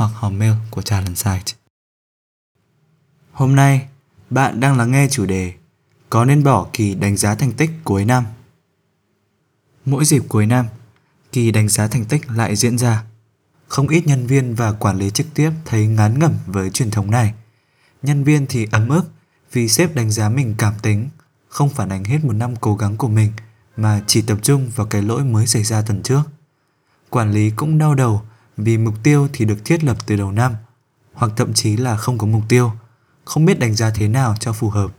hoặc hòm mail của Talent Site. Hôm nay, bạn đang lắng nghe chủ đề Có nên bỏ kỳ đánh giá thành tích cuối năm? Mỗi dịp cuối năm, kỳ đánh giá thành tích lại diễn ra. Không ít nhân viên và quản lý trực tiếp thấy ngán ngẩm với truyền thống này. Nhân viên thì ấm ức vì sếp đánh giá mình cảm tính, không phản ánh hết một năm cố gắng của mình mà chỉ tập trung vào cái lỗi mới xảy ra tuần trước. Quản lý cũng đau đầu vì mục tiêu thì được thiết lập từ đầu năm hoặc thậm chí là không có mục tiêu, không biết đánh giá thế nào cho phù hợp.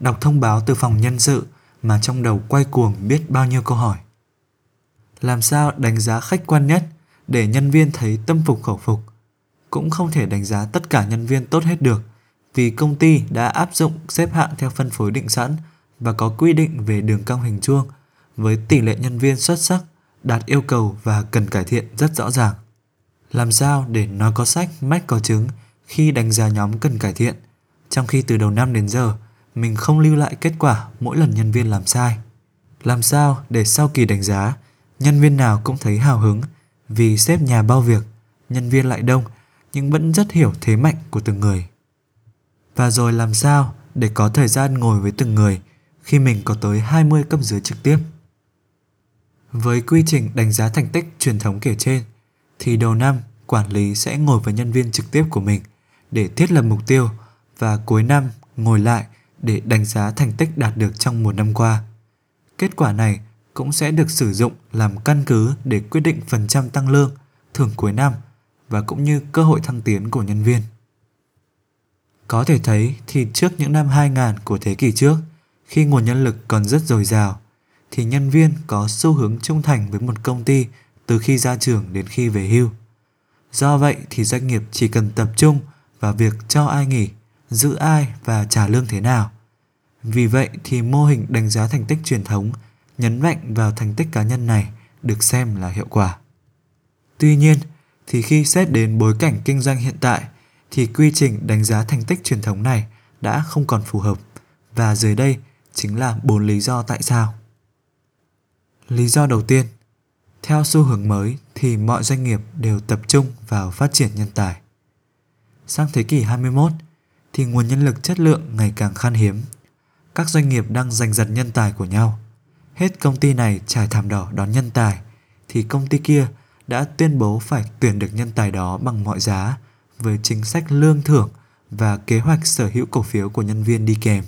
Đọc thông báo từ phòng nhân sự mà trong đầu quay cuồng biết bao nhiêu câu hỏi. Làm sao đánh giá khách quan nhất để nhân viên thấy tâm phục khẩu phục? Cũng không thể đánh giá tất cả nhân viên tốt hết được vì công ty đã áp dụng xếp hạng theo phân phối định sẵn và có quy định về đường cong hình chuông với tỷ lệ nhân viên xuất sắc đạt yêu cầu và cần cải thiện rất rõ ràng. Làm sao để nói có sách, mách có chứng khi đánh giá nhóm cần cải thiện, trong khi từ đầu năm đến giờ mình không lưu lại kết quả mỗi lần nhân viên làm sai. Làm sao để sau kỳ đánh giá, nhân viên nào cũng thấy hào hứng vì xếp nhà bao việc, nhân viên lại đông nhưng vẫn rất hiểu thế mạnh của từng người. Và rồi làm sao để có thời gian ngồi với từng người khi mình có tới 20 cấp dưới trực tiếp. Với quy trình đánh giá thành tích truyền thống kể trên, thì đầu năm quản lý sẽ ngồi với nhân viên trực tiếp của mình để thiết lập mục tiêu và cuối năm ngồi lại để đánh giá thành tích đạt được trong một năm qua. Kết quả này cũng sẽ được sử dụng làm căn cứ để quyết định phần trăm tăng lương, thưởng cuối năm và cũng như cơ hội thăng tiến của nhân viên. Có thể thấy thì trước những năm 2000 của thế kỷ trước, khi nguồn nhân lực còn rất dồi dào, thì nhân viên có xu hướng trung thành với một công ty từ khi ra trường đến khi về hưu. Do vậy thì doanh nghiệp chỉ cần tập trung vào việc cho ai nghỉ, giữ ai và trả lương thế nào. Vì vậy thì mô hình đánh giá thành tích truyền thống nhấn mạnh vào thành tích cá nhân này được xem là hiệu quả. Tuy nhiên, thì khi xét đến bối cảnh kinh doanh hiện tại thì quy trình đánh giá thành tích truyền thống này đã không còn phù hợp và dưới đây chính là bốn lý do tại sao. Lý do đầu tiên, theo xu hướng mới thì mọi doanh nghiệp đều tập trung vào phát triển nhân tài. Sang thế kỷ 21 thì nguồn nhân lực chất lượng ngày càng khan hiếm. Các doanh nghiệp đang giành giật nhân tài của nhau. Hết công ty này trải thảm đỏ đón nhân tài thì công ty kia đã tuyên bố phải tuyển được nhân tài đó bằng mọi giá với chính sách lương thưởng và kế hoạch sở hữu cổ phiếu của nhân viên đi kèm.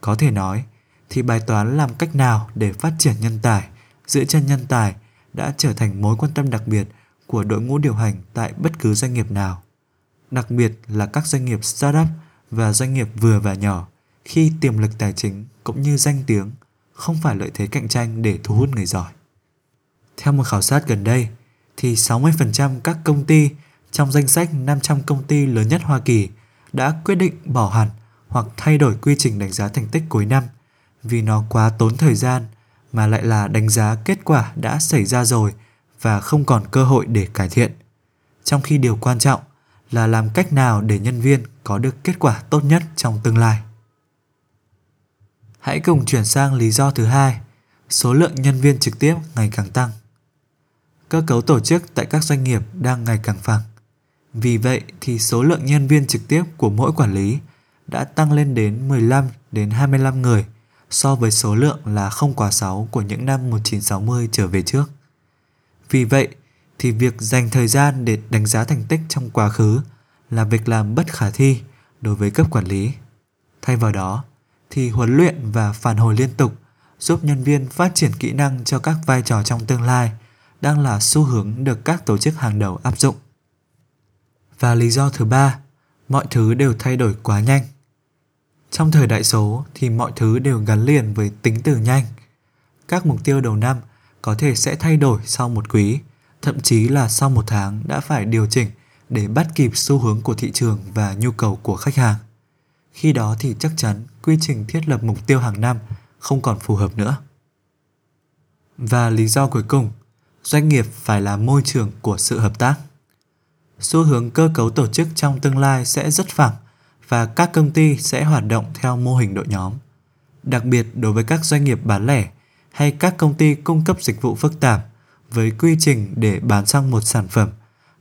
Có thể nói thì bài toán làm cách nào để phát triển nhân tài, giữ chân nhân tài đã trở thành mối quan tâm đặc biệt của đội ngũ điều hành tại bất cứ doanh nghiệp nào. Đặc biệt là các doanh nghiệp startup và doanh nghiệp vừa và nhỏ khi tiềm lực tài chính cũng như danh tiếng không phải lợi thế cạnh tranh để thu hút người giỏi. Theo một khảo sát gần đây, thì 60% các công ty trong danh sách 500 công ty lớn nhất Hoa Kỳ đã quyết định bỏ hẳn hoặc thay đổi quy trình đánh giá thành tích cuối năm vì nó quá tốn thời gian mà lại là đánh giá kết quả đã xảy ra rồi và không còn cơ hội để cải thiện. Trong khi điều quan trọng là làm cách nào để nhân viên có được kết quả tốt nhất trong tương lai. Hãy cùng chuyển sang lý do thứ hai, số lượng nhân viên trực tiếp ngày càng tăng. Cơ cấu tổ chức tại các doanh nghiệp đang ngày càng phẳng. Vì vậy thì số lượng nhân viên trực tiếp của mỗi quản lý đã tăng lên đến 15 đến 25 người so với số lượng là không quá 6 của những năm 1960 trở về trước. Vì vậy thì việc dành thời gian để đánh giá thành tích trong quá khứ là việc làm bất khả thi đối với cấp quản lý. Thay vào đó thì huấn luyện và phản hồi liên tục giúp nhân viên phát triển kỹ năng cho các vai trò trong tương lai đang là xu hướng được các tổ chức hàng đầu áp dụng. Và lý do thứ ba, mọi thứ đều thay đổi quá nhanh. Trong thời đại số thì mọi thứ đều gắn liền với tính từ nhanh. Các mục tiêu đầu năm có thể sẽ thay đổi sau một quý, thậm chí là sau một tháng đã phải điều chỉnh để bắt kịp xu hướng của thị trường và nhu cầu của khách hàng. Khi đó thì chắc chắn quy trình thiết lập mục tiêu hàng năm không còn phù hợp nữa. Và lý do cuối cùng, doanh nghiệp phải là môi trường của sự hợp tác. Xu hướng cơ cấu tổ chức trong tương lai sẽ rất phẳng và các công ty sẽ hoạt động theo mô hình đội nhóm. Đặc biệt đối với các doanh nghiệp bán lẻ hay các công ty cung cấp dịch vụ phức tạp với quy trình để bán sang một sản phẩm,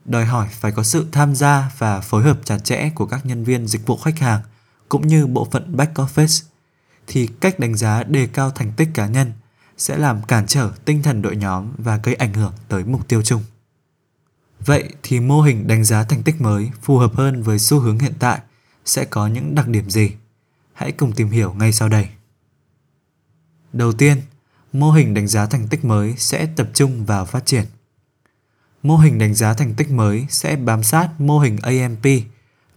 đòi hỏi phải có sự tham gia và phối hợp chặt chẽ của các nhân viên dịch vụ khách hàng cũng như bộ phận back office thì cách đánh giá đề cao thành tích cá nhân sẽ làm cản trở tinh thần đội nhóm và gây ảnh hưởng tới mục tiêu chung. Vậy thì mô hình đánh giá thành tích mới phù hợp hơn với xu hướng hiện tại sẽ có những đặc điểm gì? Hãy cùng tìm hiểu ngay sau đây. Đầu tiên, mô hình đánh giá thành tích mới sẽ tập trung vào phát triển. Mô hình đánh giá thành tích mới sẽ bám sát mô hình AMP,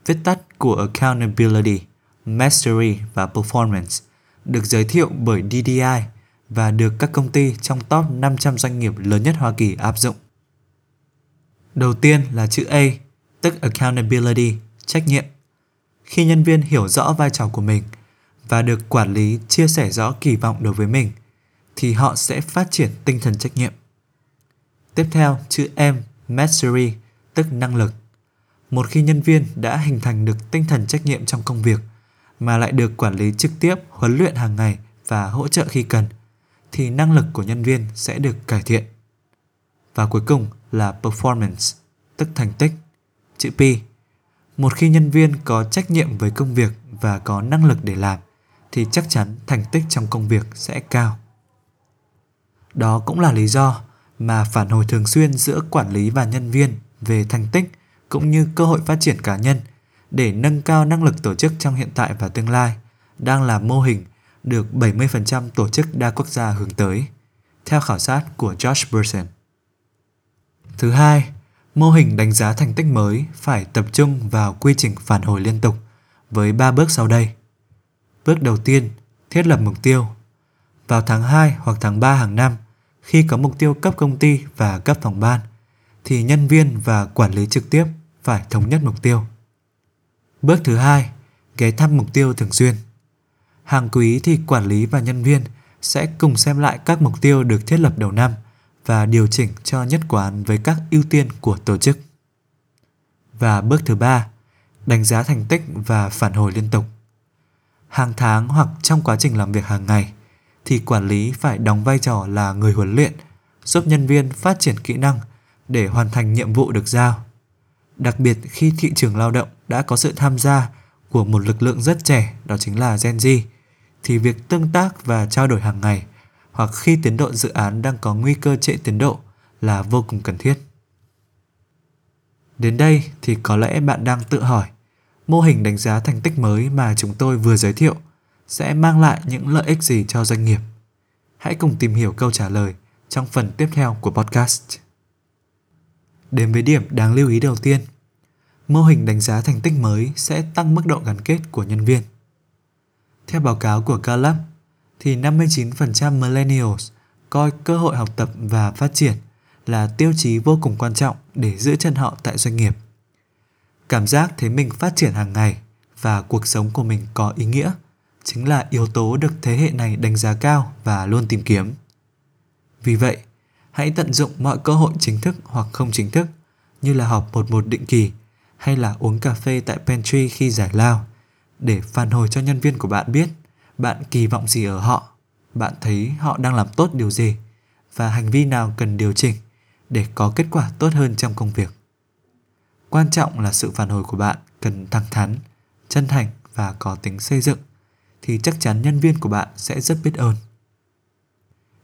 viết tắt của Accountability, Mastery và Performance, được giới thiệu bởi DDI và được các công ty trong top 500 doanh nghiệp lớn nhất Hoa Kỳ áp dụng. Đầu tiên là chữ A, tức accountability, trách nhiệm. Khi nhân viên hiểu rõ vai trò của mình và được quản lý chia sẻ rõ kỳ vọng đối với mình thì họ sẽ phát triển tinh thần trách nhiệm. Tiếp theo, chữ M, mastery, tức năng lực. Một khi nhân viên đã hình thành được tinh thần trách nhiệm trong công việc mà lại được quản lý trực tiếp, huấn luyện hàng ngày và hỗ trợ khi cần thì năng lực của nhân viên sẽ được cải thiện. Và cuối cùng là performance, tức thành tích, chữ P. Một khi nhân viên có trách nhiệm với công việc và có năng lực để làm thì chắc chắn thành tích trong công việc sẽ cao. Đó cũng là lý do mà phản hồi thường xuyên giữa quản lý và nhân viên về thành tích cũng như cơ hội phát triển cá nhân để nâng cao năng lực tổ chức trong hiện tại và tương lai đang là mô hình được 70% tổ chức đa quốc gia hướng tới, theo khảo sát của Josh Burson. Thứ hai, mô hình đánh giá thành tích mới phải tập trung vào quy trình phản hồi liên tục với 3 bước sau đây. Bước đầu tiên, thiết lập mục tiêu. Vào tháng 2 hoặc tháng 3 hàng năm, khi có mục tiêu cấp công ty và cấp phòng ban, thì nhân viên và quản lý trực tiếp phải thống nhất mục tiêu. Bước thứ hai, ghé thăm mục tiêu thường xuyên. Hàng quý thì quản lý và nhân viên sẽ cùng xem lại các mục tiêu được thiết lập đầu năm và điều chỉnh cho nhất quán với các ưu tiên của tổ chức. Và bước thứ ba, đánh giá thành tích và phản hồi liên tục. Hàng tháng hoặc trong quá trình làm việc hàng ngày thì quản lý phải đóng vai trò là người huấn luyện, giúp nhân viên phát triển kỹ năng để hoàn thành nhiệm vụ được giao. Đặc biệt khi thị trường lao động đã có sự tham gia của một lực lượng rất trẻ đó chính là Gen Z thì việc tương tác và trao đổi hàng ngày hoặc khi tiến độ dự án đang có nguy cơ trễ tiến độ là vô cùng cần thiết. Đến đây thì có lẽ bạn đang tự hỏi, mô hình đánh giá thành tích mới mà chúng tôi vừa giới thiệu sẽ mang lại những lợi ích gì cho doanh nghiệp? Hãy cùng tìm hiểu câu trả lời trong phần tiếp theo của podcast. Đến với điểm đáng lưu ý đầu tiên, mô hình đánh giá thành tích mới sẽ tăng mức độ gắn kết của nhân viên. Theo báo cáo của Gallup, thì 59% millennials coi cơ hội học tập và phát triển là tiêu chí vô cùng quan trọng để giữ chân họ tại doanh nghiệp. Cảm giác thấy mình phát triển hàng ngày và cuộc sống của mình có ý nghĩa chính là yếu tố được thế hệ này đánh giá cao và luôn tìm kiếm. Vì vậy, hãy tận dụng mọi cơ hội chính thức hoặc không chính thức như là họp một một định kỳ hay là uống cà phê tại pantry khi giải lao để phản hồi cho nhân viên của bạn biết bạn kỳ vọng gì ở họ, bạn thấy họ đang làm tốt điều gì và hành vi nào cần điều chỉnh để có kết quả tốt hơn trong công việc. Quan trọng là sự phản hồi của bạn cần thẳng thắn, chân thành và có tính xây dựng thì chắc chắn nhân viên của bạn sẽ rất biết ơn.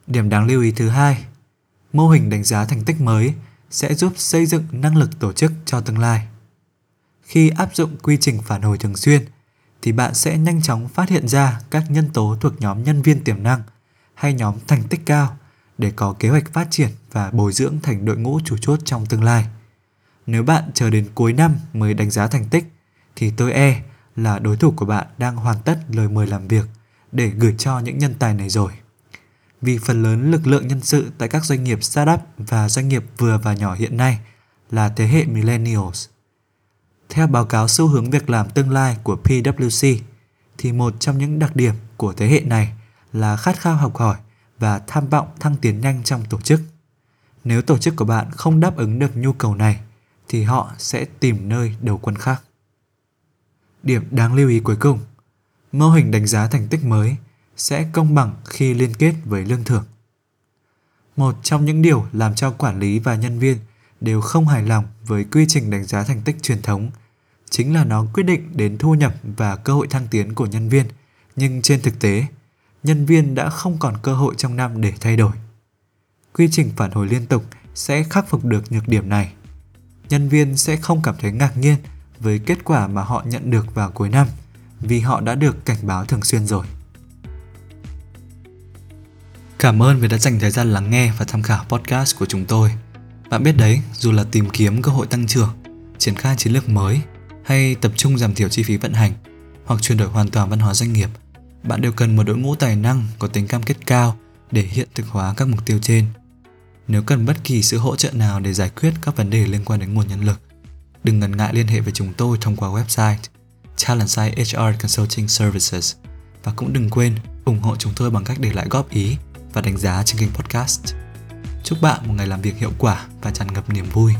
Điểm đáng lưu ý thứ hai, mô hình đánh giá thành tích mới sẽ giúp xây dựng năng lực tổ chức cho tương lai. Khi áp dụng quy trình phản hồi thường xuyên thì bạn sẽ nhanh chóng phát hiện ra các nhân tố thuộc nhóm nhân viên tiềm năng hay nhóm thành tích cao để có kế hoạch phát triển và bồi dưỡng thành đội ngũ chủ chốt trong tương lai. Nếu bạn chờ đến cuối năm mới đánh giá thành tích, thì tôi e là đối thủ của bạn đang hoàn tất lời mời làm việc để gửi cho những nhân tài này rồi. Vì phần lớn lực lượng nhân sự tại các doanh nghiệp startup và doanh nghiệp vừa và nhỏ hiện nay là thế hệ millennials. Theo báo cáo xu hướng việc làm tương lai của PwC, thì một trong những đặc điểm của thế hệ này là khát khao học hỏi và tham vọng thăng tiến nhanh trong tổ chức. Nếu tổ chức của bạn không đáp ứng được nhu cầu này thì họ sẽ tìm nơi đầu quân khác. Điểm đáng lưu ý cuối cùng, mô hình đánh giá thành tích mới sẽ công bằng khi liên kết với lương thưởng. Một trong những điều làm cho quản lý và nhân viên đều không hài lòng với quy trình đánh giá thành tích truyền thống chính là nó quyết định đến thu nhập và cơ hội thăng tiến của nhân viên, nhưng trên thực tế, nhân viên đã không còn cơ hội trong năm để thay đổi. Quy trình phản hồi liên tục sẽ khắc phục được nhược điểm này. Nhân viên sẽ không cảm thấy ngạc nhiên với kết quả mà họ nhận được vào cuối năm vì họ đã được cảnh báo thường xuyên rồi. Cảm ơn vì đã dành thời gian lắng nghe và tham khảo podcast của chúng tôi. Bạn biết đấy, dù là tìm kiếm cơ hội tăng trưởng, triển khai chiến lược mới hay tập trung giảm thiểu chi phí vận hành hoặc chuyển đổi hoàn toàn văn hóa doanh nghiệp, bạn đều cần một đội ngũ tài năng có tính cam kết cao để hiện thực hóa các mục tiêu trên. Nếu cần bất kỳ sự hỗ trợ nào để giải quyết các vấn đề liên quan đến nguồn nhân lực, đừng ngần ngại liên hệ với chúng tôi thông qua website Talentside HR Consulting Services và cũng đừng quên ủng hộ chúng tôi bằng cách để lại góp ý và đánh giá trên kênh podcast. Chúc bạn một ngày làm việc hiệu quả và tràn ngập niềm vui.